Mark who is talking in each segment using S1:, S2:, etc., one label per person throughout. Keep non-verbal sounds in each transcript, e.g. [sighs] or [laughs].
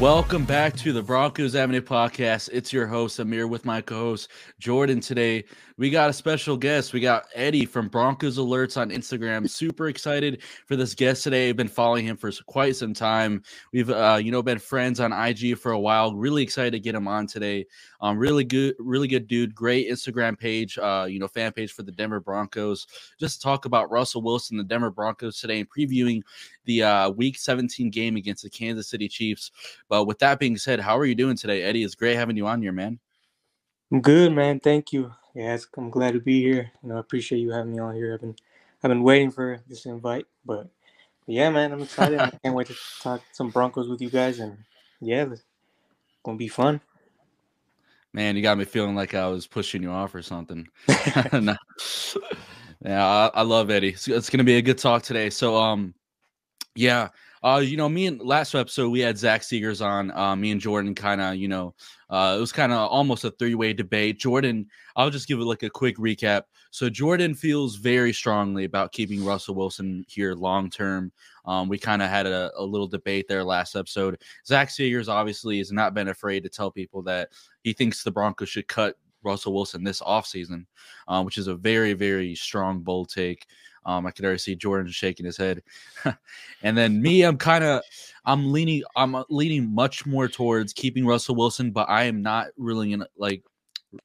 S1: Welcome back to the Broncos Avenue podcast. It's your host, Amir, with my co host, Jordan. Today, we got a special guest. We got Eddie from Broncos Alerts on Instagram. Super excited for this guest today. I've been following him for quite some time. We've, uh, you know, been friends on IG for a while. Really excited to get him on today. Um, really good, really good dude. Great Instagram page, uh, you know, fan page for the Denver Broncos. Just talk about Russell Wilson, the Denver Broncos today, and previewing the uh, Week 17 game against the Kansas City Chiefs. But with that being said, how are you doing today, Eddie? It's great having you on here, man.
S2: I'm good, man. Thank you. Yeah, I'm glad to be here. You know, I appreciate you having me on here. I've been I've been waiting for this invite, but, yeah, man, I'm excited. I can't wait to talk some Broncos with you guys, and yeah, it's gonna be fun.
S1: Man, you got me feeling like I was pushing you off or something. [laughs] [laughs] no. Yeah, I, I, love Eddie. It's, it's, gonna be a good talk today. So, um, yeah, uh, you know, me and last episode we had Zach Seegers on. Uh, me and Jordan kind of, you know, uh, it was kind of almost a three way debate. Jordan, I'll just give it like a quick recap. So Jordan feels very strongly about keeping Russell Wilson here long term. Um, we kind of had a, a, little debate there last episode. Zach Seegers obviously has not been afraid to tell people that he thinks the Broncos should cut Russell Wilson this offseason, uh, which is a very, very strong, bold take. Um, I could already see Jordan shaking his head. [laughs] and then me, I'm kind of, I'm leaning, I'm leaning much more towards keeping Russell Wilson, but I am not really in like,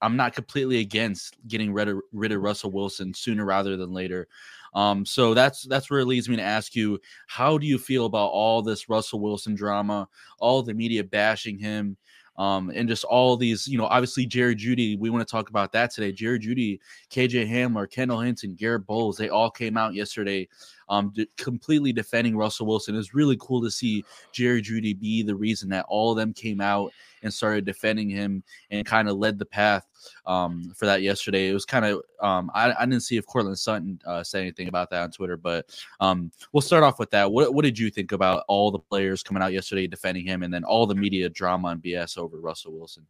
S1: I'm not completely against getting rid of, rid of Russell Wilson sooner rather than later. Um, so that's that's where it leads me to ask you, how do you feel about all this Russell Wilson drama, all the media bashing him? um, and just all these, you know, obviously Jerry Jeudy, We want to talk about that today. Jerry Jeudy, KJ Hamler, Kendall Hinton, Garett Bolles, they all came out yesterday, um, completely defending Russell Wilson. It's really cool to see Jerry Jeudy be the reason that all of them came out and started defending him and kind of led the path um, for that yesterday. It was kind of um, I, I, didn't see if Courtland Sutton uh, said anything about that on Twitter, but um, we'll start off with that. What, what did you think about all the players coming out yesterday defending him, and then all the media drama and BS over Russell Wilson?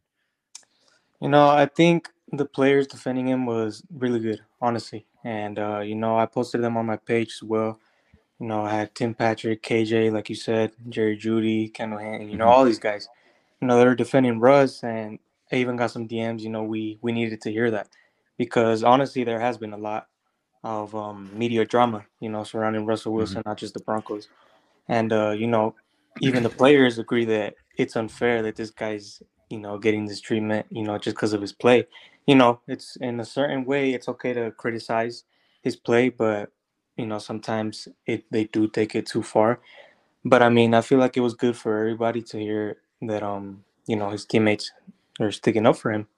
S2: You know, I think the players defending him was really good, honestly. And uh, you know, I posted them on my page as well. You know, I had Tim Patrick, KJ, like you said, Jerry Jeudy, Kendall Hinton, you know, mm-hmm. all these guys. You know, they're defending Russ and I even got some DMs. You know, we we needed to hear that because honestly, there has been a lot of um, media drama. You know, surrounding Russell mm-hmm. Wilson, mm-hmm. not just the Broncos, and uh, you know, even the players agree that it's unfair that this guy's you know getting this treatment. You know, just because of his play. You know, it's in a certain way, it's okay to criticize his play, but you know, sometimes it they do take it too far. But I mean, I feel like it was good for everybody to hear that um you know his teammates are sticking up for him.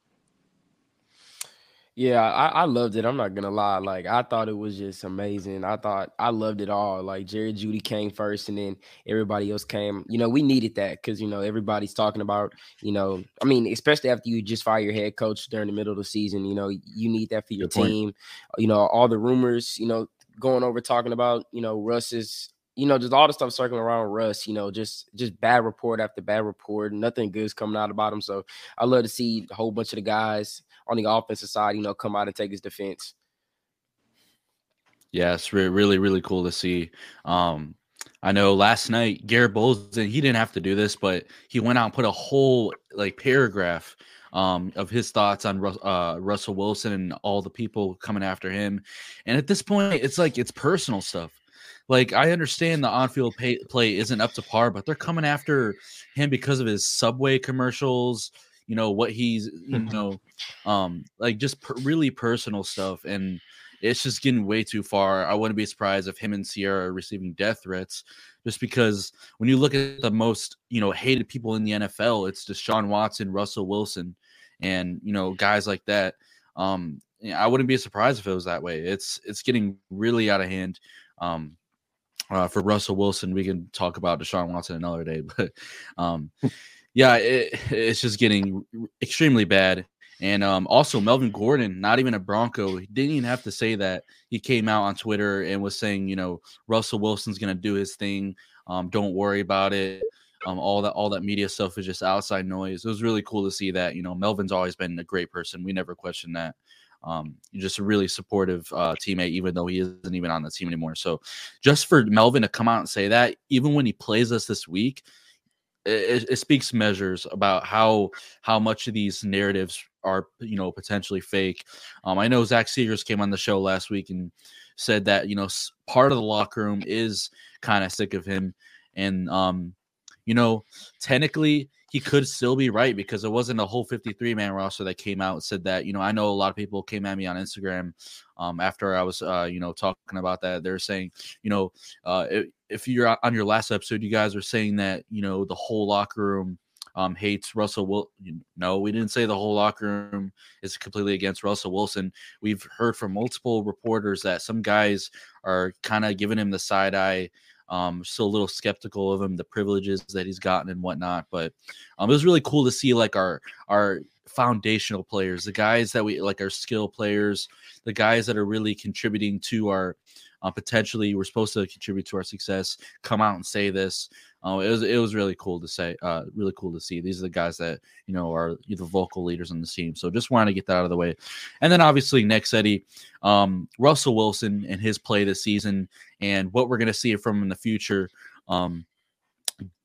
S3: Yeah, I, I loved it. I'm not gonna lie. Like I thought it was just amazing. I thought I loved it all. Like Jerry Jeudy came first, and then everybody else came. You know, we needed that because you know everybody's talking about. You know, I mean, especially after you just fire your head coach during the middle of the season. You know, you need that for your Good team. Point. You know, all the rumors. You know, going over talking about. You know, Russ's you know, just all the stuff circling around Russ, you know, just just bad report after bad report, nothing good's coming out about him. So I love to see a whole bunch of the guys on the offensive side, you know, come out and take his defense.
S1: Yeah, it's re- really, really cool to see. Um, I know last night Garett Bolles, he didn't have to do this, but he went out and put a whole like paragraph um, of his thoughts on uh, Russell Wilson and all the people coming after him. And at this point, it's like it's personal stuff. Like I understand the on-field pay, play isn't up to par, but they're coming after him because of his Subway commercials. You know what he's, you know, um, like just per- really personal stuff, and it's just getting way too far. I wouldn't be surprised if him and Ciara are receiving death threats, just because when you look at the most, you know, hated people in the NFL, it's Deshaun Watson, Russell Wilson, and you know guys like that. Um, I wouldn't be surprised if it was that way. It's it's getting really out of hand. Um, uh, for Russell Wilson, we can talk about Deshaun Watson another day, [laughs] but um, [laughs] yeah, it, [laughs] it's just getting extremely bad. And um, also, Melvin Gordon, not even a Bronco, he didn't even have to say that. He came out on Twitter and was saying, you know, Russell Wilson's going to do his thing. Um, don't worry about it. Um, all that all that media stuff is just outside noise. It was really cool to see that. You know, Melvin's always been a great person. We never questioned that. Um, just a really supportive uh, teammate, even though he isn't even on the team anymore. So, just for Melvin to come out and say that, even when he plays us this week, it, it speaks measures about how how much of these narratives are you know potentially fake. Um, I know Zach Seegers came on the show last week and said that you know part of the locker room is kind of sick of him, and um, you know technically he could still be right because it wasn't a whole 53 man roster that came out and said that. You know, I know a lot of people came at me on Instagram um, after I was, uh, you know, talking about that. They're saying, you know, uh, if, if you're on your last episode, you guys are saying that, you know, the whole locker room um, hates Russell Wilson. No, we didn't say the whole locker room is completely against Russell Wilson. We've heard from multiple reporters that some guys are kind of giving him the side eye um, still a little skeptical of him, the privileges that he's gotten and whatnot. But um, it was really cool to see like our our foundational players, the guys that we like our skill players, the guys that are really contributing to our uh, potentially we're supposed to contribute to our success, come out and say this. Uh, it was it was really cool to say, uh, really cool to see. These are the guys that you know are the vocal leaders on the team. So just wanted to get that out of the way, and then obviously next Eddie, um, Russell Wilson and his play this season, and what we're going to see from him in the future. Um,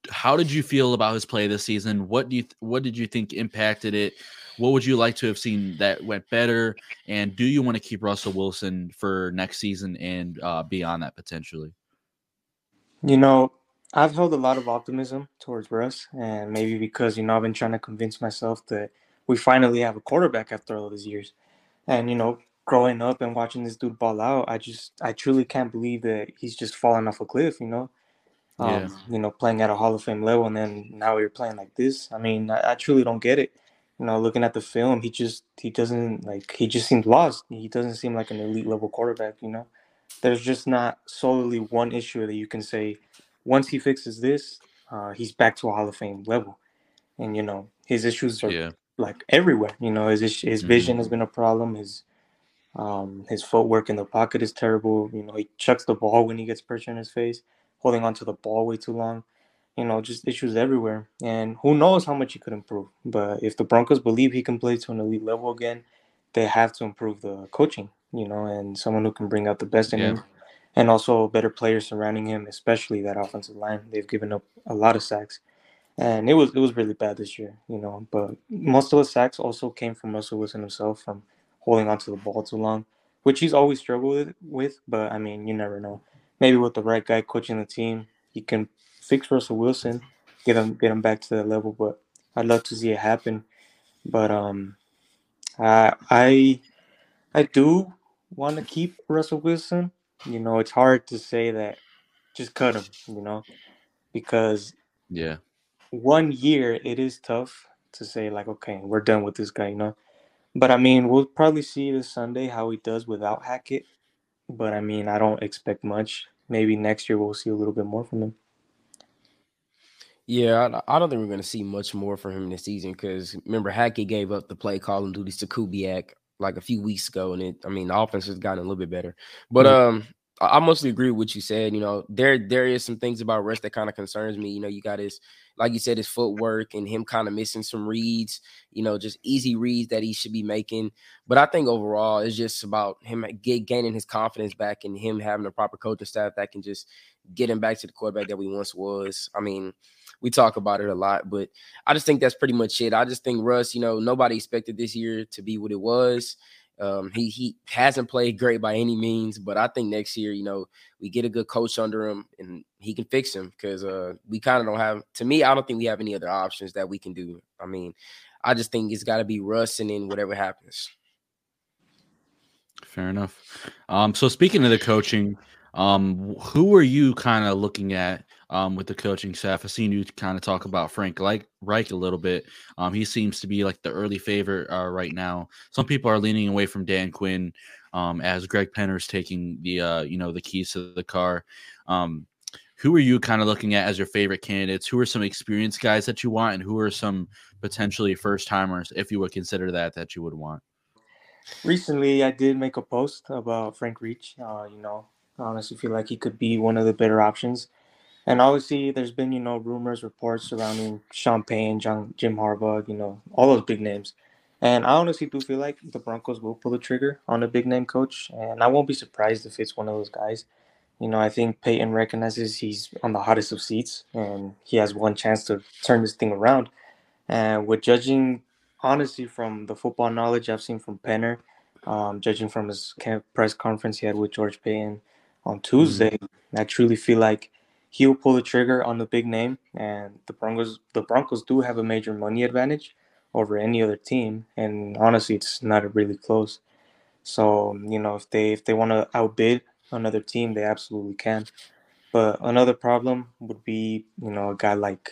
S1: how did you feel about his play this season? What do you what did you think impacted it? What would you like to have seen that went better? And do you want to keep Russell Wilson for next season and uh, beyond that potentially?
S2: You know, I've held a lot of optimism towards Russ, and maybe because you know I've been trying to convince myself that we finally have a quarterback after all these years. And you know, growing up and watching this dude ball out, I just I truly can't believe that he's just falling off a cliff. You know, um, yeah. you know, playing at a Hall of Fame level, and then now you're playing like this. I mean, I, I truly don't get it. You know, looking at the film, he just he doesn't like he just seems lost. He doesn't seem like an elite level quarterback. You know, there's just not solely one issue that you can say once he fixes this, uh, he's back to a Hall of Fame level. And you know, his issues are yeah. like everywhere. You know, his his mm-hmm. vision has been a problem. His um, his footwork in the pocket is terrible. You know, he chucks the ball when he gets pressure in his face, holding onto the ball way too long. You know, just issues everywhere. And who knows how much he could improve. But if the Broncos believe he can play to an elite level again, they have to improve the coaching. You know, and someone who can bring out the best in yeah. him and also better players surrounding him, especially that offensive line. They've given up a lot of sacks, and it was it was really bad this year, you know. But most of the sacks also came from Russell Wilson himself from holding onto the ball too long, which he's always struggled with. But I mean, you never know. Maybe with the right guy coaching the team, he can fix Russell Wilson, get him get him back to that level. But I'd love to see it happen. But um, I I I do want to keep Russell Wilson you know, it's hard to say that just cut him, you know, because
S1: yeah,
S2: one year it is tough to say like, okay, we're done with this guy, you know. But I mean, we'll probably see this Sunday how he does without Hackett. But I mean, I don't expect much. Maybe next year we'll see a little bit more from him.
S3: Yeah, I don't think we're going to see much more from him this season because remember Hackett gave up the play calling duties to Kubiak like a few weeks ago, and it I mean the offense has gotten a little bit better. But um I mostly agree with what you said. You know, there there is some things about Russ that kind of concerns me. You know, you got his like you said, his footwork and him kind of missing some reads, you know, just easy reads that he should be making. But I think overall it's just about him get, gaining his confidence back and him having a proper coaching staff that can just get him back to the quarterback that we once was. I mean, we talk about it a lot, but I just think that's pretty much it. I just think Russ, you know, nobody expected this year to be what it was. Um, he he hasn't played great by any means, but I think next year, you know, we get a good coach under him and he can fix him because uh, we kind of don't have. To me, I don't think we have any other options that we can do. I mean, I just think it's got to be Russ and then whatever happens.
S1: Fair enough. Um, so speaking of the coaching, um, who are you kind of looking at um, with the coaching staff. I've seen you kind of talk about Frank like Reich a little bit. Um, he seems to be like the early favorite uh, right now. Some people are leaning away from Dan Quinn um, as Greg Penner's taking the uh, you know the keys to the car. Um, who are you kind of looking at as your favorite candidates? Who are some experienced guys that you want, and who are some potentially first timers, if you would consider that, that you would want?
S2: Recently, I did make a post about Frank Reich. Uh, you know, I honestly feel like he could be one of the better options. And obviously, there's been you know rumors, reports surrounding Sean Paton, John, Jim Harbaugh, you know all those big names. And I honestly do feel like the Broncos will pull the trigger on a big name coach, and I won't be surprised if it's one of those guys. You know, I think Payton recognizes he's on the hottest of seats and he has one chance to turn this thing around. And with judging, honestly, from the football knowledge I've seen from Penner, um, judging from his press conference he had with George Paton on Tuesday, mm-hmm. I truly feel like he'll pull the trigger on the big name. And the Broncos, the Broncos do have a major money advantage over any other team, and honestly, it's not really close. So you know, if they if they want to outbid another team, they absolutely can. But another problem would be, you know, a guy like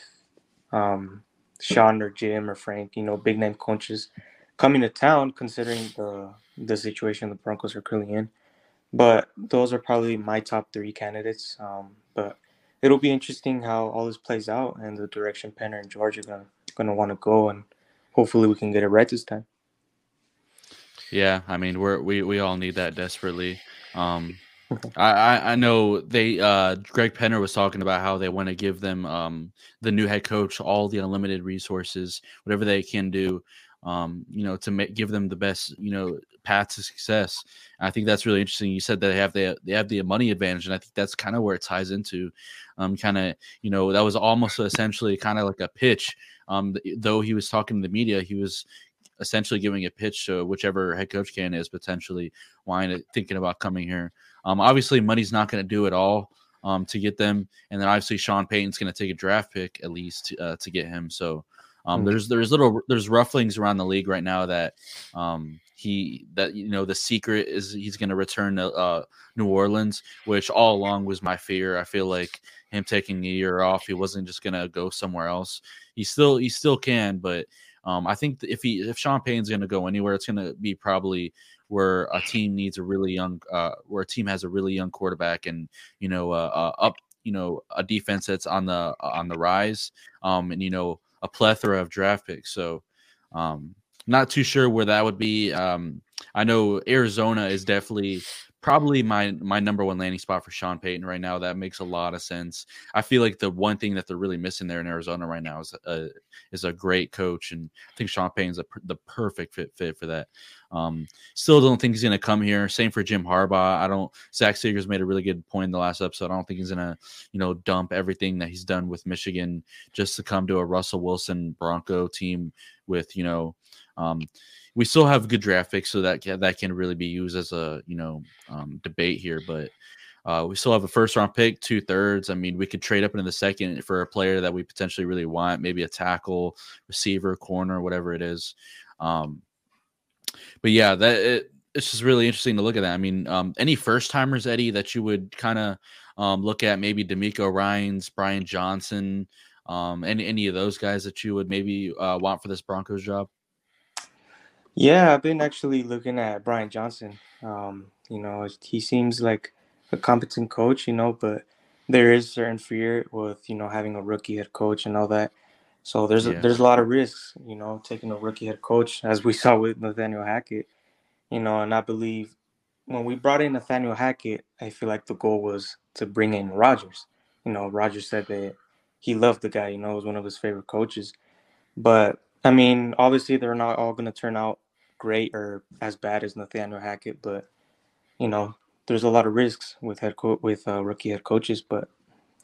S2: um, Sean or Jim or Frank, you know, big name coaches coming to town, considering the the situation the Broncos are currently in. But those are probably my top three candidates. Um, but it'll be interesting how all this plays out and the direction Penner and George are gonna gonna want to go, and hopefully we can get it right this time.
S1: Yeah, I mean we're we we all need that desperately. Um, I, I know they uh Greg Penner was talking about how they want to give them um the new head coach all the unlimited resources, whatever they can do, um, you know, to make give them the best, you know, path to success. And I think that's really interesting. You said that they have the they have the money advantage, and I think that's kind of where it ties into. Um, kind of, you know, that was almost essentially kind of like a pitch. Um, though he was talking to the media, he was essentially giving a pitch to whichever head coach can is potentially wanting thinking about coming here. Um, obviously, money's not going to do it all um, to get them, and then obviously Sean Payton's going to take a draft pick at least to, uh, to get him. So um, mm there's there's little there's rufflings around the league right now that um, he that you know the secret is he's going to return to uh, New Orleans, which all along was my fear. I feel like him taking a year off, he wasn't just going to go somewhere else. He still he still can, but um, I think if he if Sean Payton's going to go anywhere, it's going to be probably where a team needs a really young, uh, where a team has a really young quarterback, and you know, uh, uh, up, you know, a defense that's on the on the rise, um, and you know, a plethora of draft picks. So, um, not too sure where that would be. Um, I know Arizona is definitely probably my my number one landing spot for Sean Payton right now. That makes a lot of sense. I feel like the one thing that they're really missing there in Arizona right now is a is a great coach, and I think Sean Payton's a, the perfect fit fit for that. Um, still don't think he's going to come here. Same for Jim Harbaugh. I don't. Zach Seegers made a really good point in the last episode. I don't think he's going to, you know, dump everything that he's done with Michigan just to come to a Russell Wilson Bronco team with, you know, um, we still have good draft picks, so that can, that can really be used as a you know um, debate here. But uh, we still have a first round pick, two thirds. I mean, we could trade up into the second for a player that we potentially really want, maybe a tackle, receiver, corner, whatever it is. Um, but yeah, that it, it's just really interesting to look at that. I mean, um, any first timers, Eddie, that you would kind of um, look at, maybe DeMeco Ryans, Brian Johnson, um, any any of those guys that you would maybe uh, want for this Broncos job.
S2: Yeah, I've been actually looking at Brian Johnson. Um, you know, he seems like a competent coach, you know, but there is certain fear with, you know, having a rookie head coach and all that. So there's yeah. a, there's a lot of risks, you know, taking a rookie head coach, as we [laughs] saw with Nathaniel Hackett, you know, and I believe when we brought in Nathaniel Hackett, I feel like the goal was to bring in Rodgers. You know, Rodgers said that he loved the guy, you know, was one of his favorite coaches. But I mean, obviously they're not all going to turn out great or as bad as Nathaniel Hackett, but you know, there's a lot of risks with head co- with uh, rookie head coaches. But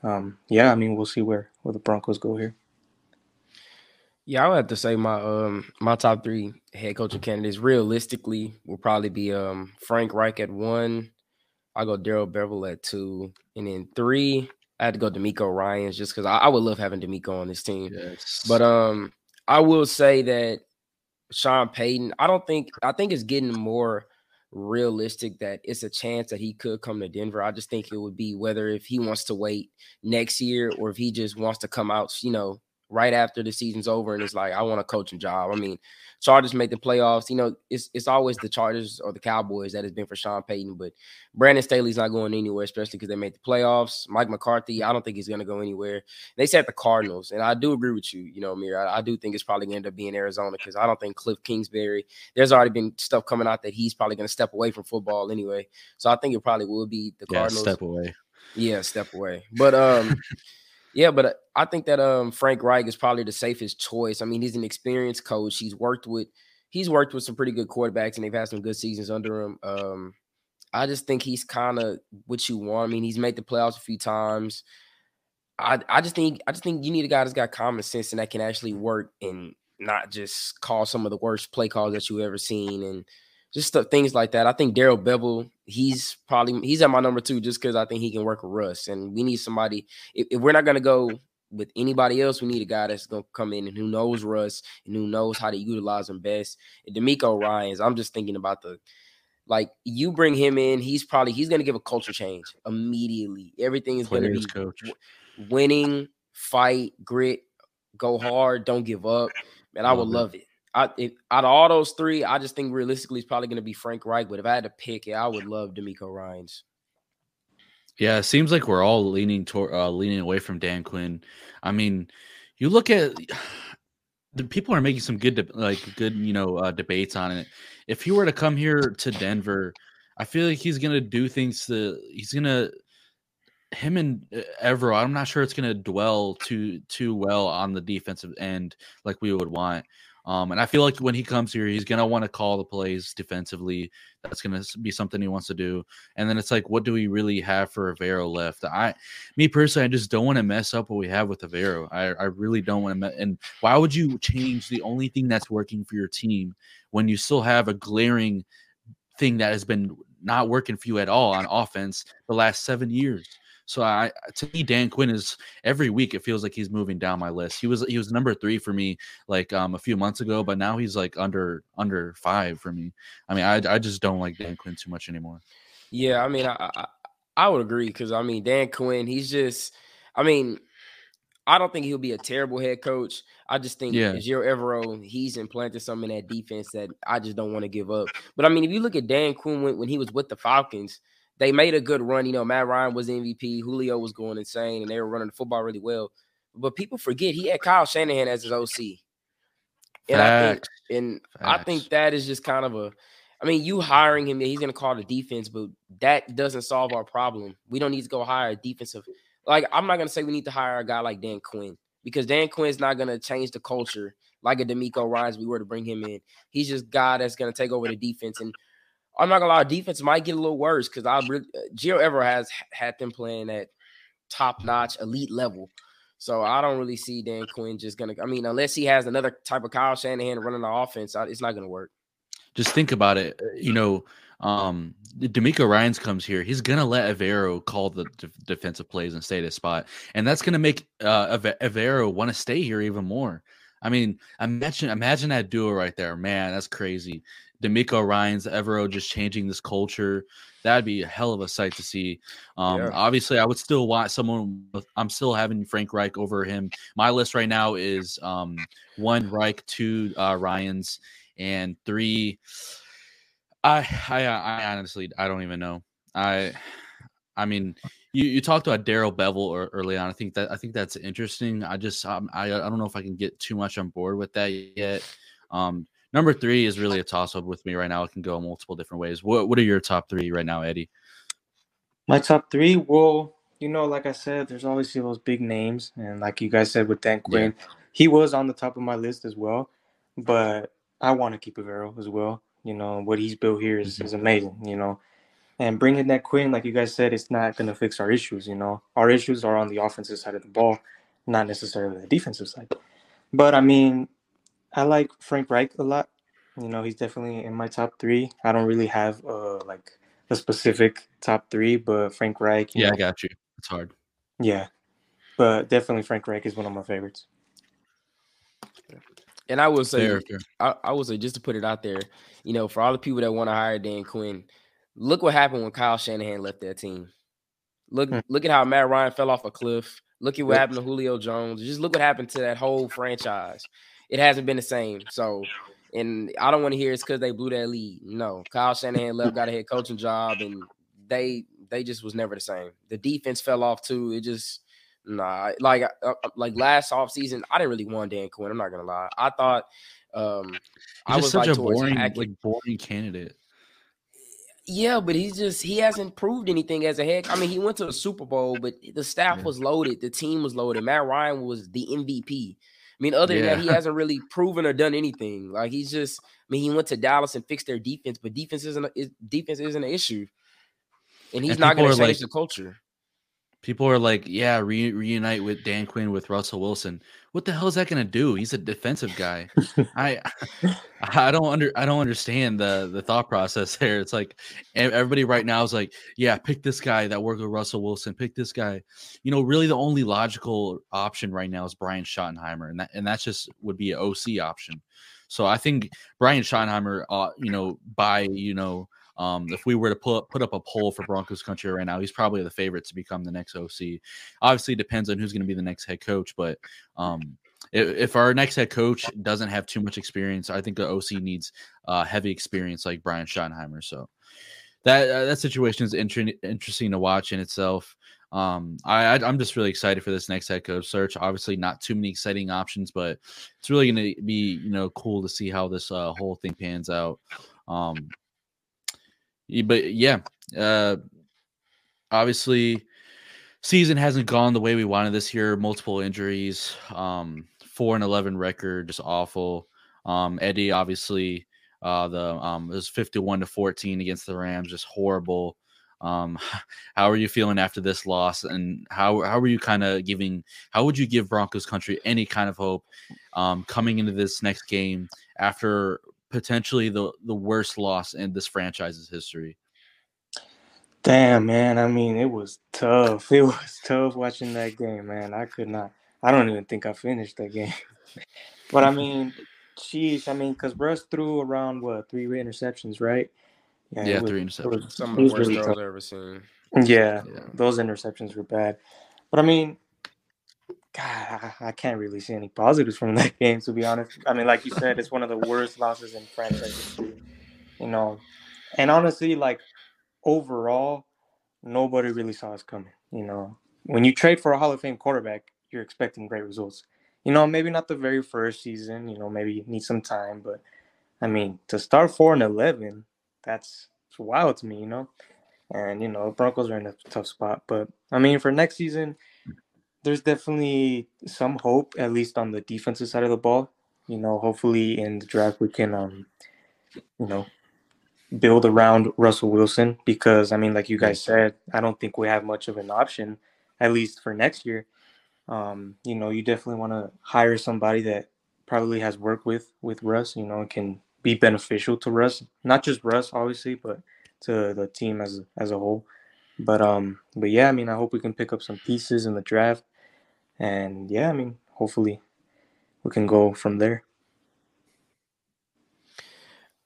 S2: um, yeah, I mean, we'll see where where the Broncos go here.
S3: Yeah, I would have to say my um my top three head coaching candidates realistically will probably be um Frank Reich at one. I go Darrell Bevell at two, and then three. I had to go DeMeco Ryans just because I, I, would love having DeMeco on this team. Yes. But um, I will say that Sean Payton, I don't think I think it's getting more realistic that it's a chance that he could come to Denver. I just think it would be whether if he wants to wait next year or if he just wants to come out, you know, right after the season's over and it's like I want a coaching job. I mean, Chargers make the playoffs. You know, it's it's always the Chargers or the Cowboys that has been for Sean Payton, but Brandon Staley's not going anywhere, especially because they made the playoffs. Mike McCarthy, I don't think he's going to go anywhere. They said the Cardinals, and I do agree with you. You know, Mir, I, I do think it's probably going to end up being Arizona because I don't think Cliff Kingsbury. There's already been stuff coming out that he's probably going to step away from football anyway. So I think it probably will be the yeah, Cardinals.
S1: Step away.
S3: Yeah, step away. But um. [laughs] Yeah, but uh, I think that um Frank Reich is probably the safest choice. I mean, he's an experienced coach. He's worked with he's worked with some pretty good quarterbacks, and they've had some good seasons under him. Um, I just think he's kind of what you want. I mean, he's made the playoffs a few times. I I just think I just think you need a guy that's got common sense and that can actually work and not just call some of the worst play calls that you've ever seen and just stuff, things like that. I think Darrell Bevell, he's probably he's at my number two just because I think he can work with Russ. And we need somebody. If, if we're not gonna go with anybody else, we need a guy that's gonna come in and who knows Russ and who knows how to utilize him best. And DeMeco Ryans, I'm just thinking about the like you bring him in, he's probably he's gonna give a culture change immediately. Everything is gonna be coach. winning, fight, grit, go hard, don't give up. Man, I would love it. I, if, out of all those three, I just think realistically it's probably going to be Frank Reich. But if I had to pick it, I would love DeMeco Ryans.
S1: Yeah, it seems like we're all leaning toward uh, leaning away from Dan Quinn. I mean, you look at [sighs] the people are making some good de- like good you know uh, debates on it. If he were to come here to Denver, I feel like he's gonna do things to he's gonna him and uh, Evero. I'm not sure it's gonna dwell too too well on the defensive end like we would want. Um, and I feel like when he comes here, he's gonna want to call the plays defensively. That's gonna be something he wants to do. And then it's like, what do we really have for Evero left? I, me personally, I just don't want to mess up what we have with Evero. I, I really don't want to. Me- and why would you change the only thing that's working for your team when you still have a glaring thing that has been not working for you at all on offense the last seven years? So I to me, Dan Quinn is every week it feels like he's moving down my list. He was he was number three for me like um a few months ago, but now he's like under under five for me. I mean, I I just don't like Dan Quinn too much anymore.
S3: Yeah, I mean, I I, I would agree because I mean Dan Quinn, he's just I mean. I don't think he'll be a terrible head coach. I just think yeah. Ejiro Evero, he's implanted something in that defense that I just don't want to give up. But I mean, if you look at Dan Quinn when, when he was with the Falcons, they made a good run. You know, Matt Ryan was MVP, Julio was going insane, and they were running the football really well. But people forget he had Kyle Shanahan as his OC. And Facts. I think and Facts. I think that is just kind of a I mean, you hiring him, he's gonna call the defense, but that doesn't solve our problem. We don't need to go hire a defensive. Like, I'm not gonna say we need to hire a guy like Dan Quinn because Dan Quinn's not gonna change the culture like a DeMeco Ryans we were to bring him in. He's just guy that's gonna take over the defense. And I'm not gonna lie, defense might get a little worse because I really uh, Ejiro Evero has had them playing at top notch elite level. So I don't really see Dan Quinn just gonna. I mean, unless he has another type of Kyle Shanahan running the offense, it's not gonna work.
S1: Just think about it. Uh, you know, um, DeMeco Ryans comes here. He's gonna let Evero call the defensive plays and stay at his spot, and that's gonna make uh, Evero want to stay here even more. I mean, imagine imagine that duo right there, man. That's crazy. DeMeco Ryans, Evero just changing this culture. That'd be a hell of a sight to see. Um, yeah. Obviously, I would still want someone. I'm still having Frank Reich over him. My list right now is um, one Reich, two uh, Ryans, and three. I, I I honestly I don't even know. I I mean, you, you talked about Darrell Bevell early on. I think that I think that's interesting. I just um, I I don't know if I can get too much on board with that yet. Um, Number three is really a toss up with me right now. It can go multiple different ways. What What are your top three right now, Eddie?
S2: My top three, well, you know, like I said, there's obviously those big names, and like you guys said with Dan Quinn, yeah. he was on the top of my list as well. But I want to keep Evero as well. You know what he's built here is, mm-hmm. is amazing. You know, and bringing that Quinn, like you guys said, it's not going to fix our issues. You know, our issues are on the offensive side of the ball, not necessarily the defensive side. But I mean, I like Frank Reich a lot. You know, he's definitely in my top three. I don't really have uh like a specific top three, but Frank Reich.
S1: Yeah,
S2: know,
S1: I got you. It's hard.
S2: Yeah, but definitely Frank Reich is one of my favorites.
S3: And I will say, fair, fair. I, I will say, just to put it out there, you know, for all the people that want to hire Dan Quinn, look what happened when Kyle Shanahan left that team. Look, hmm. look at how Matt Ryan fell off a cliff. Look at what yep. happened to Julio Jones. Just look what happened to that whole franchise it hasn't been the same. So, and I don't want to hear it's because they blew that lead. No, Kyle Shanahan left, got a head coaching job, and they they just was never the same. The defense fell off too. It just nah, like uh, uh like last off season, I didn't really want Dan Quinn. I'm not gonna lie. I thought um
S1: He's I was such like a boring, like boring candidate.
S3: Yeah, but he's just he hasn't proved anything as a head. I mean, he went to the Super Bowl, but the staff yeah. was loaded, the team was loaded. Matt Ryan was the MVP. I mean, other yeah. than that, he hasn't really proven or done anything. Like he's just, I mean, he went to Dallas and fixed their defense, but defense isn't defense isn't an issue. and he's
S1: And
S3: not going to change
S1: like-
S3: the culture.
S1: People are like, yeah, re- reunite with Dan Quinn with Russell Wilson. What the hell is that going to do? He's a defensive guy. I [laughs] I don't under I don't understand the the thought process there. It's like everybody right now is like, yeah, pick this guy that worked with Russell Wilson. Pick this guy. You know, really the only logical option right now is Brian Schottenheimer, and that and that's just would be an OC option. So I think Brian Schottenheimer, uh, you know, by you know, um, if we were to put put up a poll for Broncos country right now, he's probably the favorite to become the next OC. Obviously, it depends on who's going to be the next head coach, but um, if, if our next head coach doesn't have too much experience, I think the OC needs uh, heavy experience like Brian Schottenheimer. So that uh, that situation is inter- interesting to watch in itself. Um, I, I I'm just really excited for this next head coach search. Obviously, not too many exciting options, but it's really going to be you know cool to see how this uh, whole thing pans out. Um, but yeah, uh, obviously, season hasn't gone the way we wanted this year. Multiple injuries, um, four and eleven record, just awful. Um, Eddie, obviously, uh, the um, it was fifty-one to fourteen against the Rams, just horrible. Um, [laughs] how are you feeling after this loss, and how how are you kind of giving? How would you give Broncos country any kind of hope um, coming into this next game after potentially the the worst loss in this franchise's history?
S2: Damn, man. I mean, it was tough. It was tough watching that game, man. I could not. I don't even think I finished that game. [laughs] but I [laughs] mean, sheesh. I mean, because Russ threw around what three interceptions, right?
S1: Yeah,
S2: it was-
S1: three interceptions.
S2: was-
S3: Some of the worst
S2: really
S3: throws. I've ever seen.
S2: Yeah,
S1: Yeah.
S2: those interceptions were bad. But I mean, God, I, can't really see any positives from that [laughs] game, to be honest. I mean, like you said, it's one of the worst losses in franchise history. You know, and honestly, like overall, nobody really saw us coming. You know, when you trade for a Hall of Fame quarterback, you're expecting great results. You know, maybe not the very first season. You know, maybe you need some time, but I mean, to start four and eleven, that's wild to me. You know, and you know, Broncos are in a tough spot. But I mean, for next season, there's definitely some hope, at least on the defensive side of the ball. You know, hopefully in the draft we can, um, you know, build around Russell Wilson because I mean, like you guys said, I don't think we have much of an option, at least for next year. Um, you know, you definitely want to hire somebody that probably has worked with with Russ. You know, and can be beneficial to Russ, not just Russ, obviously, but to the team as as a whole. But um, but yeah, I mean, I hope we can pick up some pieces in the draft, and yeah, I mean, hopefully, we can go from there.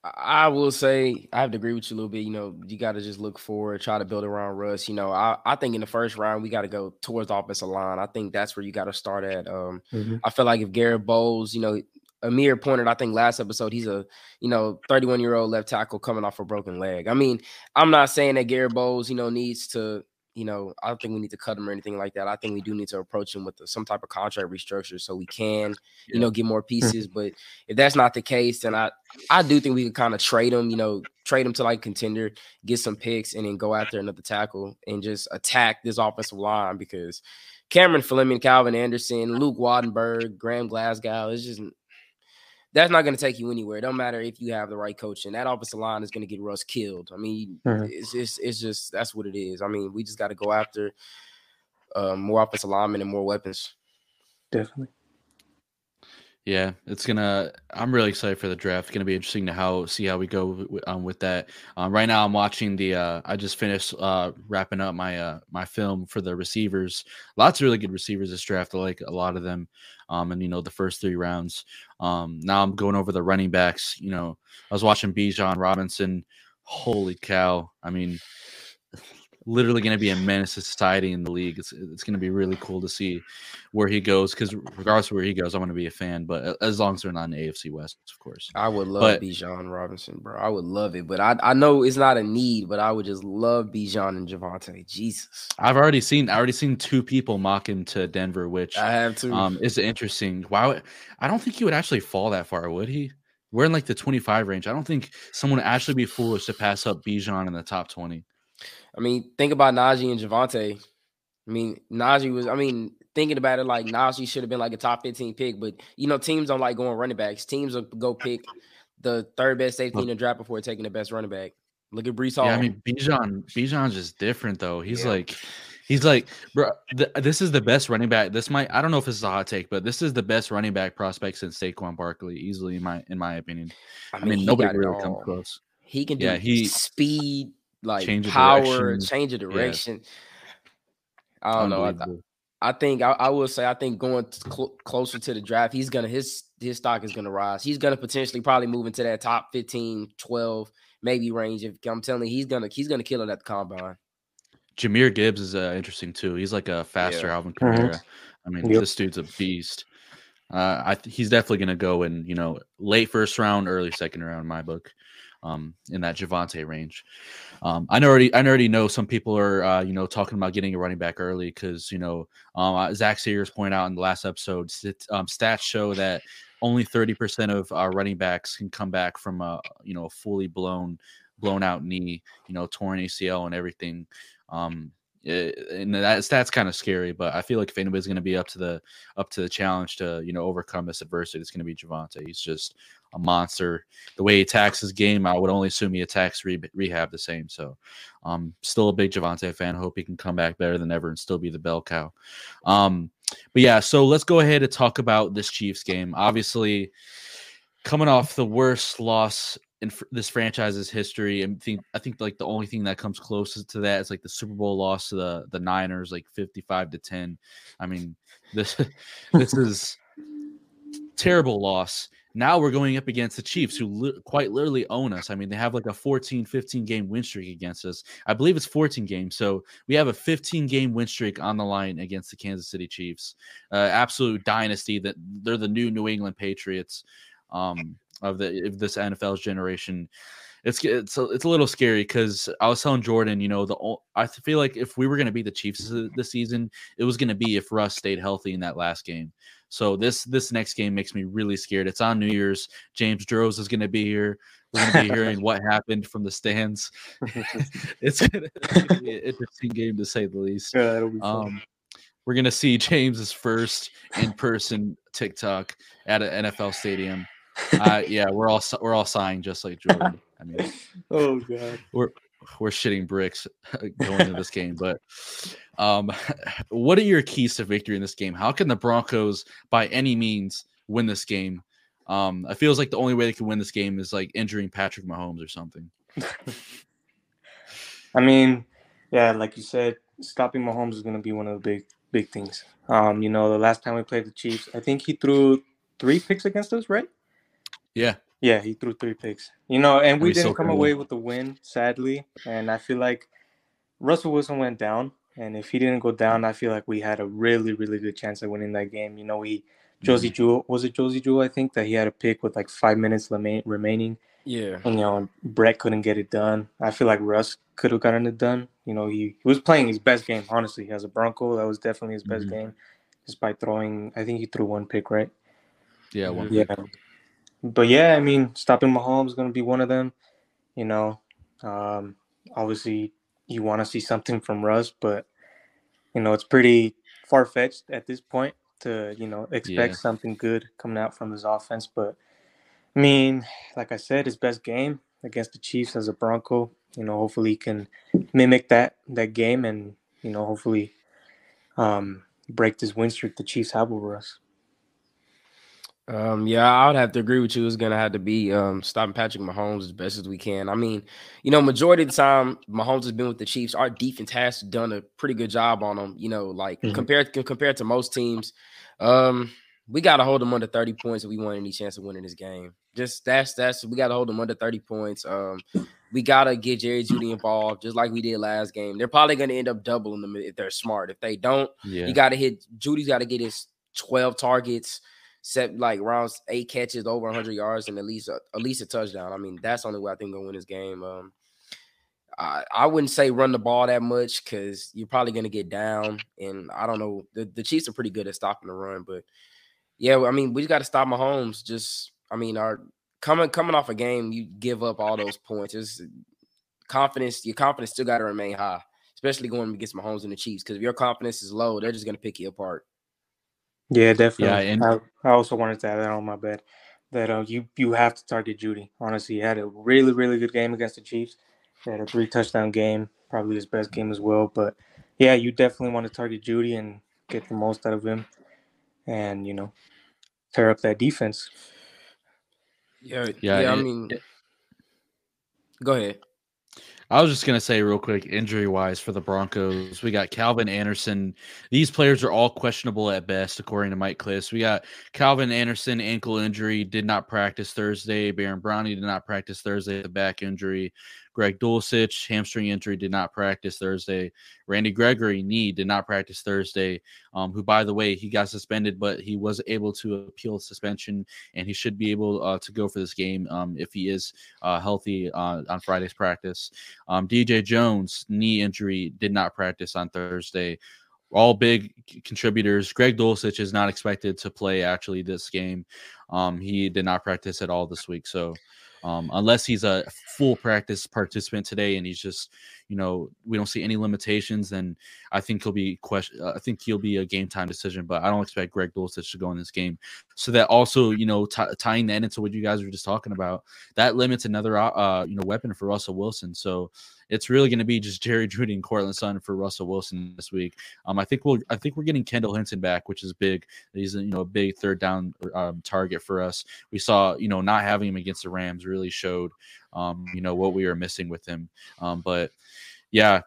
S3: I will say I have to agree with you a little bit. You know, you got to just look forward, try to build around Russ. You know, I, I think in the first round we got to go towards the offensive line. I think that's where you got to start at. Um, I feel like if Garett Bolles, you know, Amir pointed, I think last episode, he's a you know 31 year old left tackle coming off a broken leg. I mean, I'm not saying that Garett Bolles, you know, needs to. You know, I don't think we need to cut him or anything like that. I think we do need to approach him with some type of contract restructure so we can, you know, get more mm. pieces. But if that's not the case, then I I do think we could kind of trade him, you know, trade him to like contender, get some picks, and then go after another tackle and just attack this offensive line because Cameron Fleming, Calvin Anderson, Luke Wattenberg, Graham Glasgow, it's just that's not going to take you anywhere. It don't matter if you have the right coach, and that offensive line is going to get Russ killed. I mean,
S2: Mhm.
S3: it's just it's just that's what it is. I mean, we just got to go after um, more offensive linemen and more weapons.
S2: Definitely.
S1: Yeah, it's gonna. I'm really excited for the draft. It's gonna be interesting to how see how we go w- um, with that. Um, right now, I'm watching the. Uh, I just finished uh, wrapping up my uh, my film for the receivers. Lots of really good receivers this draft. I like a lot of them. Um, and you know the first three rounds. Um, now I'm going over the running backs. You know, I was watching Bijan Robinson. Holy cow! I mean, literally going to be a menace to society in the league. It's it's going to be really cool to see where he goes because regardless of where he goes, I'm going to be a fan. But as long as they're not in the AFC West, of course.
S3: I would love
S1: But-
S3: Bijan Robinson, bro. I would love it, but I I know it's not a need, but I would just love Bijan and Javonte. Jesus,
S1: I've already seen I already seen two people mock him to Denver, which
S3: I have to.
S1: um is interesting. Wow, I don't think he would actually fall that far, would he? We're in like the 25 range. I don't think someone would actually be foolish to pass up Bijan in the top 20.
S3: I mean, think about Najee and Javonte. I mean, Najee was. I mean, thinking about it, like Najee should have been like a top 15 pick, but you know, teams don't like going running backs. Teams will go pick the third best safety in the draft before taking the best running back. Look at Breece Hall.
S1: Yeah, I mean Bijan. Bijan's just different though. He's yeah. like, he's like, bro. Th- this is the best running back. This might. I don't know if this is a hot take, but this is the best running back prospect since Saquon Barkley, easily in my in my opinion. I mean, I mean nobody really comes close.
S3: He can do yeah, he speed, like change power, change of direction. Yeah. I don't know. I, I think I, I, will say I think going cl- closer to the draft, he's gonna his his stock is gonna rise. He's gonna potentially probably move into that top 15, 12, maybe range. If I'm telling you, he's gonna he's gonna kill it at the combine.
S1: Jahmyr Gibbs is uh, interesting too. He's like a faster yeah. Alvin Kamara. Mm-hmm. I mean, yep. this dude's a beast. Uh, I th- he's definitely gonna go in you know late first round, early second round in my book um, in that Javonte range. Um, I already I already know some people are uh, you know talking about getting a running back early because you know um, Zach Sears pointed out in the last episode um, stats show that only 30% of our running backs can come back from a you know a fully blown blown out knee you know torn ACL and everything um, and that's that's kind of scary. But I feel like if anybody's going to be up to the up to the challenge to you know overcome this adversity, it's going to be Javonte. He's just a monster. The way he attacks his game, I would only assume he attacks re- rehab the same. So, um, still a big Javonte fan. Hope he can come back better than ever and still be the bell cow. Um, but yeah, so let's go ahead and talk about this Chiefs game. Obviously, coming off the worst loss in fr- this franchise's history. And think I think like the only thing that comes closest to that is like the Super Bowl loss to the the Niners, like fifty five to ten. I mean, this [laughs] this is terrible loss. Now we're going up against the Chiefs, who li- quite literally own us. I mean, they have like a 14, 15 game win streak against us. I believe it's 14 games. So we have a 15 game win streak on the line against the Kansas City Chiefs. Uh, absolute dynasty that they're the new New England Patriots. Um, of the of this NFL's generation. It's it's a, it's a little scary because I was telling Jordan, you know, the I feel like if we were going to be the Chiefs this season, it was going to be if Russ stayed healthy in that last game. So this this next game makes me really scared. It's on New Year's. James Droz is going to be here. We're going to be hearing what happened from the stands. [laughs] it's going to be an interesting game to say the least. Yeah, um, we're going to see James's first in person TikTok at an NFL stadium uh, yeah, we're all we're all sighing just like Jordan. [laughs] I mean,
S2: oh god,
S1: we're we're shitting bricks going into this game. But um, [sighs] what are your keys to victory in this game? How can the Broncos, by any means, win this game? Um, it feels like the only way they can win this game is like injuring Patrick Mahomes or something. [laughs]
S2: I mean, yeah, like you said, stopping Mahomes is going to be one of the big big things. Um, you know, the last time we played the Chiefs, I think he threw three picks against us, right?
S1: Yeah.
S2: Yeah, he threw three picks. You know, and we didn't so come cool. away with the win, sadly. And I feel like Russell Wilson went down. And if he didn't go down, I feel like we had a really, really good chance of winning that game. You know, we Josey mm-hmm. Jewell was it Josey Jewell? I think that he had a pick with like five minutes remaining.
S3: Yeah.
S2: And, you know, Brett couldn't get it done. I feel like Russ could have gotten it done. You know, he, he was playing his best game, honestly. As a Bronco, that was definitely his best mm-hmm. game. Just by throwing, I think he threw one pick, right?
S1: Yeah, one.
S2: Yeah but yeah, I mean, stopping Mahomes is going to be one of them. You know, um, obviously you want to see something from Russ, but you know it's pretty far fetched at this point to you know expect yeah. something good coming out from his offense. But I mean, like I said, his best game against the Chiefs as a Bronco. You know, hopefully he can mimic that that game and you know hopefully um, break this win streak the Chiefs have over us.
S3: Um, yeah, I would have to agree with you. It's gonna have to be um stopping Patrick Mahomes as best as we can. I mean, you know, majority of the time Mahomes has been with the Chiefs. Our defense has done a pretty good job on them. You know, like mm-hmm. compared compared to most teams, um, we got to hold them under thirty points if we want any chance of winning this game. Just that's that's we got to hold them under thirty points. Um, we gotta get Jerry Jeudy involved, just like we did last game. They're probably gonna end up doubling them if they're smart. If they don't, yeah. you got to hit. Jeudy's got to get his twelve targets set like around eight catches over 100 yards and at least a, at least a touchdown. I mean, that's the only way I think gonna win this game. Um, I, I wouldn't say run the ball that much because you're probably gonna get down, and I don't know. The, the Chiefs are pretty good at stopping the run, but yeah, I mean, we got to stop Mahomes. Just, I mean, our coming coming off a game, you give up all those points. It's confidence. Your confidence still got to remain high, especially going against Mahomes and the Chiefs. Because if your confidence is low, they're just gonna pick you apart.
S2: Yeah, definitely. Yeah, and I, I also wanted to add that on my bed that uh, you you have to target Jeudy. Honestly, he had a really really good game against the Chiefs, He had a three touchdown game, probably his best game as well. But yeah, you definitely want to target Jeudy and get the most out of him, and you know, tear up that defense.
S3: Yeah, yeah. yeah I mean, it, go ahead.
S1: I was just gonna say real quick, injury wise for the Broncos, we got Calvin Anderson. These players are all questionable at best, according to Mike Klis. We got Calvin Anderson ankle injury, did not practice Thursday. Baron Browning did not practice Thursday, the back injury. Greg Dulcich, hamstring injury, did not practice Thursday. Randy Gregory, knee, did not practice Thursday. Um, who, by the way, he got suspended, but he was able to appeal suspension, and he should be able uh, to go for this game um, if he is uh, healthy uh, on Friday's practice. Um, DJ Jones, knee injury, did not practice on Thursday all big contributors. Greg Dulcich is not expected to play actually this game. Um, he did not practice at all this week. So um, unless he's a full practice participant today and he's just you know we don't see any limitations then i think he'll be question uh, i think he'll be a game time decision but i don't expect greg dulcich to go in this game. So that also you know t- tying that into what you guys were just talking about that limits another uh you know weapon for russell wilson. So it's really going to be just Jerry Jeudy and Courtland Sutton for Russell Wilson this week. Um, I think we'll I think we're getting Kendall Hinton back, which is big. He's you know a big third down um, target for us. We saw you know not having him against the Rams really showed um, you know what we were missing with him. Um, but yeah,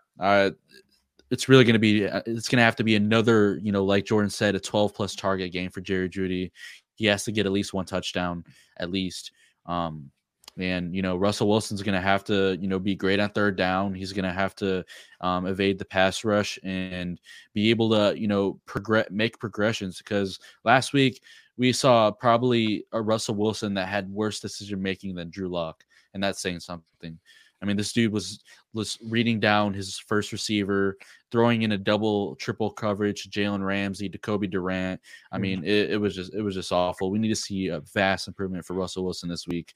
S1: it's really going to be uh, it's going to have to be another you know like Jordan said a 12 plus target game for Jerry Jeudy. He has to get at least one touchdown at least. Um, and you know Russell Wilson's going to have to you know be great on third down. He's going to have to um, evade the pass rush and be able to you know progress make progressions because last week we saw probably a Russell Wilson that had worse decision making than Drew Lock, and that's saying something. I mean, this dude was was reading down his first receiver, throwing in a double, triple coverage, Jalen Ramsey, Jacoby Durant. I mm. mean, it, it, was just it was just awful. We need to see a vast improvement for Russell Wilson this week.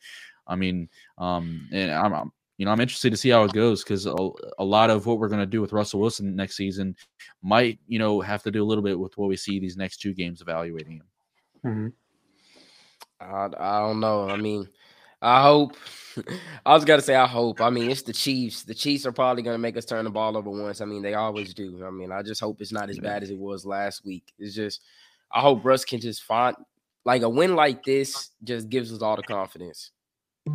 S1: I mean, um, and I'm, I'm you know, I'm interested to see how it goes because a, a, lot of what we're going to do with Russell Wilson next season might, you know, have to do a little bit with what we see these next two games evaluating him.
S2: Mm-hmm.
S3: I, I don't know. I mean, I hope. [laughs] I was gonna say I hope. I mean, it's the Chiefs. The Chiefs are probably gonna make us turn the ball over once. I mean, they always do. I mean, I just hope it's not as bad as it was last week. It's just, I hope Russ can just find like a win like this. Just gives us all the confidence.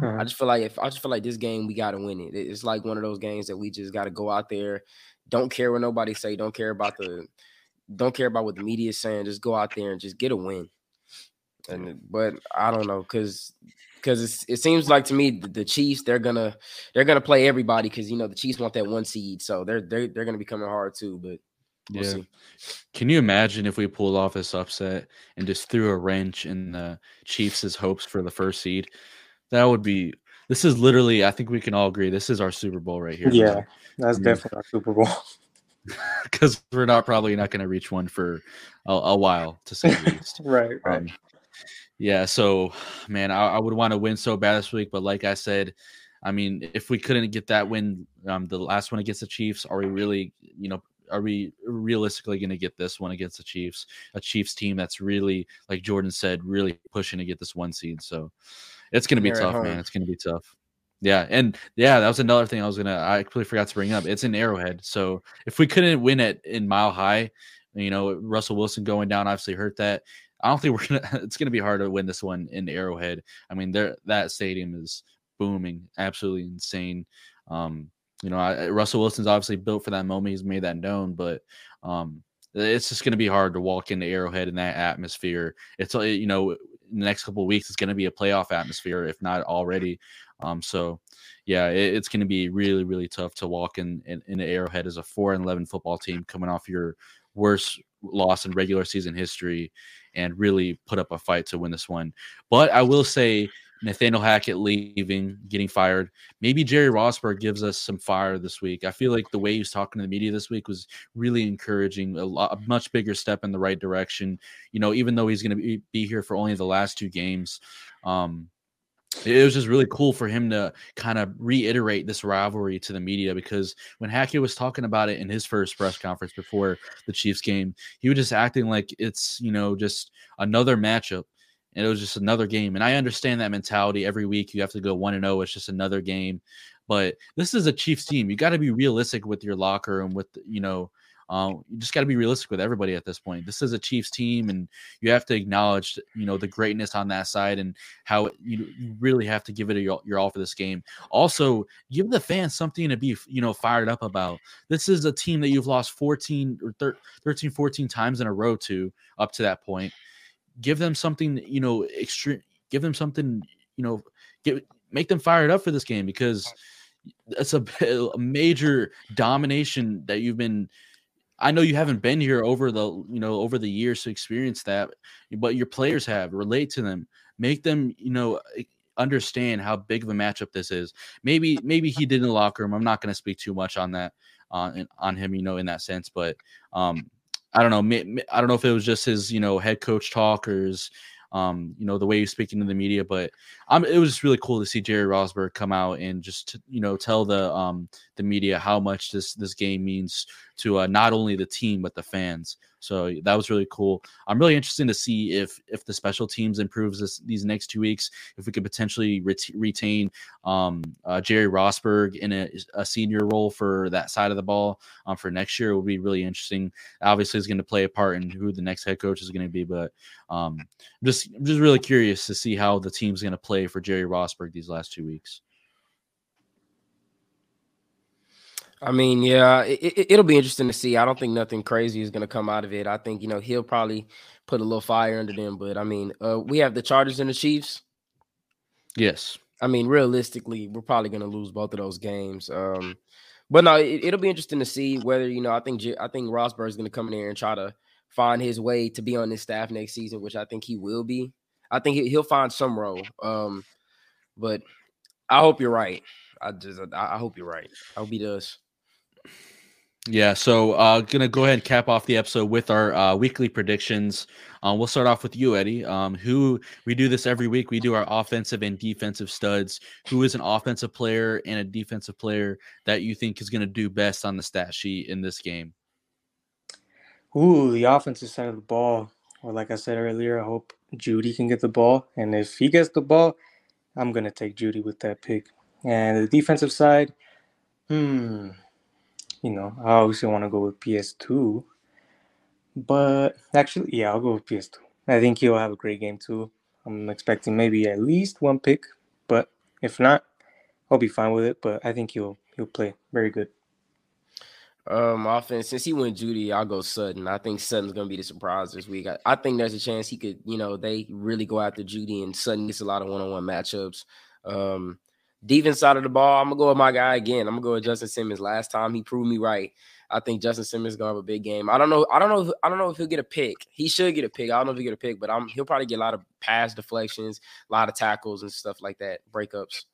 S3: Uh-huh. I just feel like if I just feel like this game we got to win it. It's like one of those games that we just got to go out there. Don't care what nobody say. Don't care about the. Don't care about what the media is saying. Just go out there and just get a win. And but I don't know because because it seems like to me the, the, Chiefs they're gonna they're gonna play everybody because you know the Chiefs want that one seed, so they're they're they're gonna be coming hard too. But we'll
S1: yeah,
S3: see.
S1: can you imagine if we pulled off this upset and just threw a wrench in the Chiefs' hopes for the first seed? That would be. This is literally. I think we can all agree. This is our Super Bowl right here.
S2: Yeah, that's definitely our Super Bowl. [laughs] [laughs]
S1: Because we're not probably not going to reach one for a, a, while, to say the least. [laughs]
S2: right. Right. Um,
S1: yeah, so man, I, I would want to win so bad this week, but like I said, I mean, if we couldn't get that win, um, the last one against the Chiefs, are we really, you know, are we realistically going to get this one against the Chiefs? A Chiefs team that's really, like Jordan said, really pushing to get this one seed. So it's going to be They're tough, man. It's going to be tough. Yeah, and yeah, that was another thing I was gonna. I completely forgot to bring up. It's in Arrowhead, so if we couldn't win it in Mile High, you know, Russell Wilson going down obviously hurt that. I don't think we're [laughs] gonna. It's gonna be hard to win this one in Arrowhead. I mean, there that stadium is booming, absolutely insane. Um, you know, I, Russell Wilson's obviously built for that moment. He's made that known, but um, it's just going to be hard to walk into Arrowhead in that atmosphere. It's you know, in the next couple weeks, it's going to be a playoff atmosphere, if not already. Um, so yeah, it, it's going to be really, really tough to walk in, in in Arrowhead as a four and eleven football team coming off your worst loss in regular season history and really put up a fight to win this one. But I will say Nathaniel Hackett leaving, getting fired. Maybe Jerry Rosburg gives us some fire this week. I feel like the way he was talking to the media this week was really encouraging, a, lot, a much bigger step in the right direction. You know, even though he's going to be, be here for only the last two games, um, it was just really cool for him to kind of reiterate this rivalry to the media because when Hackett was talking about it in his first press conference before the Chiefs game, he was just acting like it's, you know, just another matchup and it was just another game. And I understand that mentality every week you have to go 1 and 0, it's just another game. But this is a Chiefs team. You got to be realistic with your locker and with you know um, you just got to be realistic with everybody at this point. This is a Chiefs team, and you have to acknowledge, you know, the greatness on that side and how you, you really have to give it your, your all for this game. Also, give the fans something to be, you know, fired up about. This is a team that you've lost 14 or 13, 14 times in a row to up to that point. Give them something, you know, extreme. Give them something, you know, get make them fired up for this game because that's a, [laughs] a major domination that you've been I know you haven't been here over the you know over the years to experience that, but your players have. Relate to them, make them you know understand how big of a matchup this is. Maybe maybe he did in the locker room. I'm not going to speak too much on that on on him, you know, in that sense. But um, I don't know. I don't know if it was just his you know head coach talk or his um, you know, the way he's speaking to the media. But um, it was just really cool to see Jerry Rosburg come out and just you know tell the um the media how much this this game means to uh, not only the team but the fans. So that was really cool. I'm really interested to see if if the special teams improves this these next two weeks. If we could potentially ret- retain um, uh, Jerry Rosburg in a, a, senior role for that side of the ball um, for next year, it would be really interesting. Obviously, it's going to play a part in who the next head coach is going to be, but um, I'm just I'm just really curious to see how the team's going to play for Jerry Rosburg these last two weeks.
S3: I mean, yeah, it, will it, be interesting to see. I don't think nothing crazy is going to come out of it. I think you know he'll probably put a little fire under them. But I mean, uh, we have the Chargers and the Chiefs.
S1: Yes.
S3: I mean, realistically, we're probably going to lose both of those games. Um, but no, it, will be interesting to see whether you know. I think I think Rosburg is going to come in here and try to find his way to be on this staff next season, which I think he will be. I think he'll find some role. Um, but I hope you're right. I just I hope you're right. I hope he does.
S1: Yeah, so uh gonna go ahead and cap off the episode with our uh, weekly predictions. Uh, we'll start off with you, Eddie. Um, who we do this every week. We do our offensive and defensive studs. Who is an offensive player and a defensive player that you think is gonna do best on the stat sheet in this game?
S2: Ooh, the offensive side of the ball. Well, like I said earlier, I hope Jeudy can get the ball, and if he gets the ball, I'm gonna take Jeudy with that pick. And the defensive side, hmm you know, I obviously want to go with PS2. But actually, yeah, I'll go with PS2. I think he'll have a great game too. I'm expecting maybe at least one pick, but if not, I'll be fine with it. But I think he'll he'll play very good.
S3: Um, offense. Since he went Jeudy, I'll go Sutton. I think Sutton's gonna be the surprise this week. I, I think there's a chance he could, you know, they really go after Jeudy and Sutton gets a lot of one-on-one matchups. Um, Defense side of the ball, I'm gonna go with my guy again. I'm gonna go with Justin Simmons. Last time he proved me right. I think Justin Simmons gonna have a big game. I don't know. I don't know. If, I don't know if he'll get a pick. He should get a pick. I don't know if he'll get a pick, but I'm, he'll probably get a lot of pass deflections, a lot of tackles and stuff like that, breakups.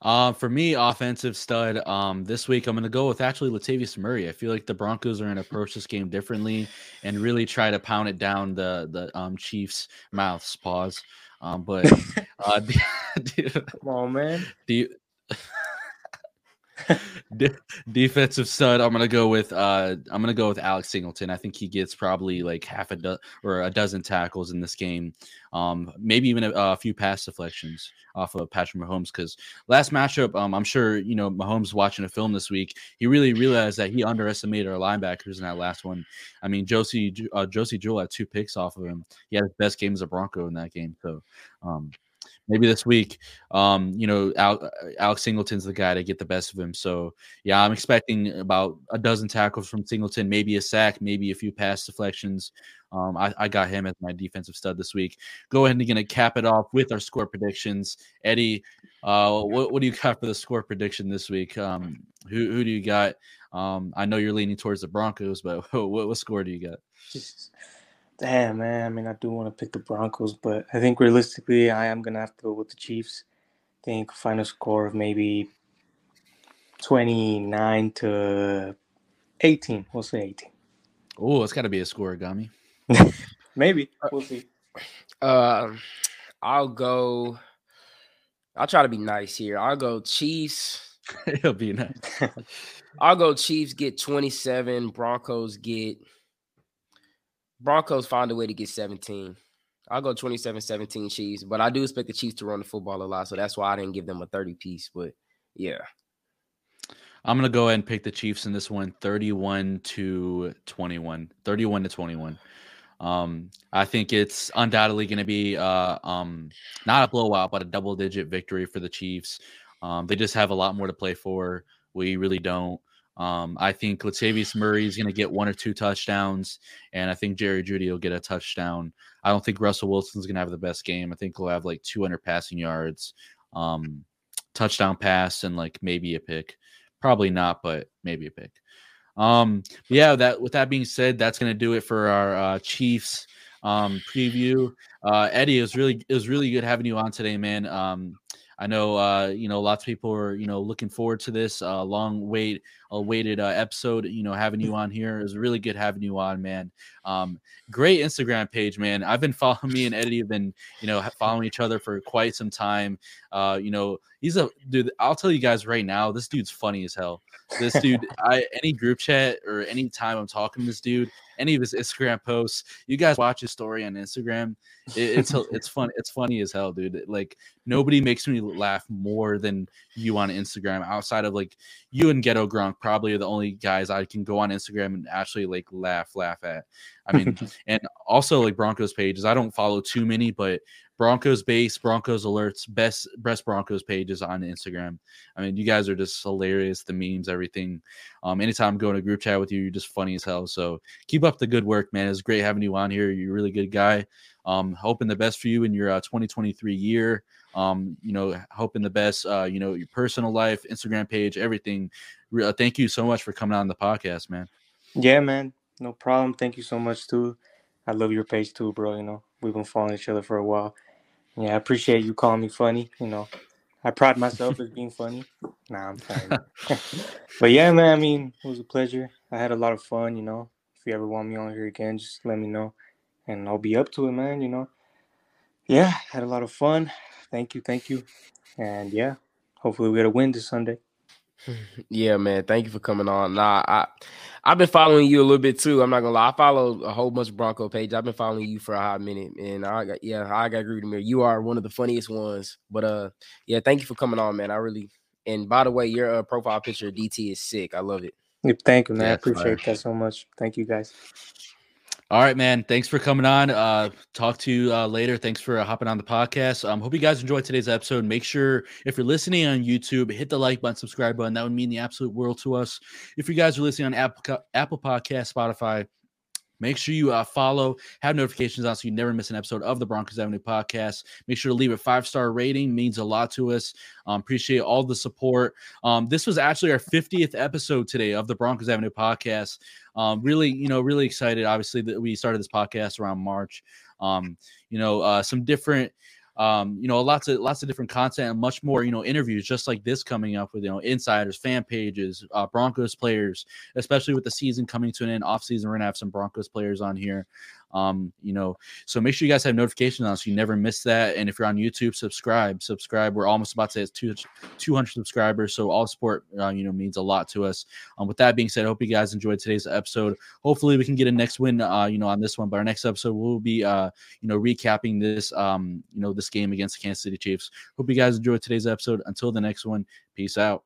S1: Uh, for me, offensive stud. Um, this week I'm gonna go with actually Latavius Murray. I feel like the Broncos are gonna approach this game differently and really try to pound it down the the um Chiefs' mouths. Pause. Um, but uh, [laughs]
S2: come on, man.
S1: Do you, [laughs] De- defensive stud. I'm gonna go with uh, I'm gonna go with Alex Singleton. I think he gets probably like half a dozen or a dozen tackles in this game. Um, maybe even a, a few pass deflections off of Patrick Mahomes. Because last matchup, um, I'm sure you know Mahomes watching a film this week. He really realized that he underestimated our linebackers in that last one. I mean, Josey uh, Josey Jewell had two picks off of him. He had his best game as a Bronco in that game. So, um, maybe this week, um, you know, Al- Alex Singleton's the guy to get the best of him. So yeah, I'm expecting about a dozen tackles from Singleton, maybe a sack, maybe a few pass deflections. Um, I, I, got him as my defensive stud this week. Go ahead and gonna cap it off with our score predictions. Eddie, uh, what, what do you got for the score prediction this week? Um, who who do you got? Um, I know you're leaning towards the Broncos, but [laughs] what, what score do you got?
S2: Damn, man. I mean, I do want to pick the Broncos, but I think realistically, I am gonna have to go with the Chiefs. I think final score of maybe twenty-nine to eighteen. We'll say eighteen.
S1: Oh, it's got to be a score, Gummy. [laughs]
S2: maybe we'll see.
S3: Uh, I'll go. I'll try to be nice here. I'll go Chiefs. [laughs]
S1: It'll be nice. [laughs]
S3: I'll go Chiefs get 27, Broncos get Broncos find a way to get 17. I'll go 27 17 Chiefs, but I do expect the Chiefs to run the football a lot. So that's why I didn't give them a 30 piece. But Yeah.
S1: I'm gonna go ahead and pick the Chiefs in this one, 31 to 21. 31 to 21. Um, I think it's undoubtedly going to be uh, um, not a blowout, but a double digit victory for the Chiefs. Um, they just have a lot more to play for. We really don't. Um, I think Latavius Murray is going to get one or two touchdowns, and I think Jerry Jeudy will get a touchdown. I don't think Russell Wilson's going to have the best game. I think he'll have like 200 passing yards, um, touchdown pass, and like maybe a pick. Probably not, but maybe a pick. Um, yeah, that with that being said, that's gonna do it for our uh, Chiefs um preview. Uh Eddie, it was really it was really good having you on today, man. Um I know uh, you know lots of people are you know looking forward to this uh, long wait awaited uh, episode. You know having you [laughs] on here is really good having you on, man. Um, great Instagram page, man. I've been following me and Eddie have been you know following each other for quite some time. Uh, you know he's a dude. I'll tell you guys right now, this dude's funny as hell. This dude, [laughs] I any group chat or any time I'm talking to this dude, any of his Instagram posts, you guys watch his story on Instagram. It, it's it's fun. It's funny as hell, dude. Like nobody makes me laugh more than you on Instagram. Outside of like you and Ghetto Gronk, probably are the only guys I can go on Instagram and actually like laugh, laugh at. I mean, [laughs] and also like Broncos pages. I don't follow too many, but Broncos base, Broncos alerts, best best Broncos pages on Instagram. I mean, you guys are just hilarious. The memes, everything. Um, anytime I'm going to group chat with you, you're just funny as hell. So keep up the good work, man. It's great having you on here. You're a really good guy. Um, hoping the best for you in your uh, 2023 year. Um, you know, hoping the best. Uh, you know, your personal life, Instagram page, everything. Uh, thank you so much for coming on the podcast, man.
S2: Yeah, man. No problem. Thank you so much too. I love your page too, bro. You know, we've been following each other for a while. Yeah, I appreciate you calling me funny. You know, I pride myself as being funny. Nah, I'm fine. [laughs] [laughs] but yeah, man, I mean, it was a pleasure. I had a lot of fun, you know. If you ever want me on here again, just let me know. And I'll be up to it, man, you know. Yeah, had a lot of fun. Thank you, thank you. And yeah, hopefully we get a win this Sunday.
S3: Yeah, man. Thank you for coming on. Nah, I I've been following you a little bit too. I'm not gonna lie. I follow a whole bunch of Bronco page. I've been following you for a hot minute, and I got yeah, I got agree with me. You are one of the funniest ones. But uh, yeah, thank you for coming on, man. I really and by the way, your uh, profile picture DT is sick. I love it.
S2: Thank you, man. Yeah, I appreciate that so much. Thank you, guys.
S1: All right, man. Thanks for coming on. Uh, talk to you uh, later. Thanks for uh, hopping on the podcast. Um, hope you guys enjoyed today's episode. Make sure if you're listening on YouTube, hit the like button, subscribe button. That would mean the absolute world to us. If you guys are listening on Apple Apple Podcast, Spotify, Make sure you uh, follow, have notifications on so you never miss an episode of the Broncos Avenue podcast. Make sure to leave a five star rating, means a lot to us. Um, appreciate all the support. Um, this was actually our 50th episode today of the Broncos Avenue podcast. Um, really, you know, really excited. Obviously, that we started this podcast around March. Um, you know, uh, some different um, you know, lots of lots of different content and much more, you know, interviews just like this coming up with you know insiders, fan pages, uh, Broncos players, especially with the season coming to an end, off season, we're gonna have some Broncos players on here. Um, you know, so make sure you guys have notifications on so you never miss that. And if you're on YouTube, subscribe, subscribe. We're almost about to hit 200 subscribers, so all support, uh, you know, means a lot to us. Um, with that being said, I hope you guys enjoyed today's episode. Hopefully, we can get a next win, uh, you know, on this one. But our next episode will be, uh, you know, recapping this, um, you know, this game against the Kansas City Chiefs. Hope you guys enjoyed today's episode. Until the next one, peace out.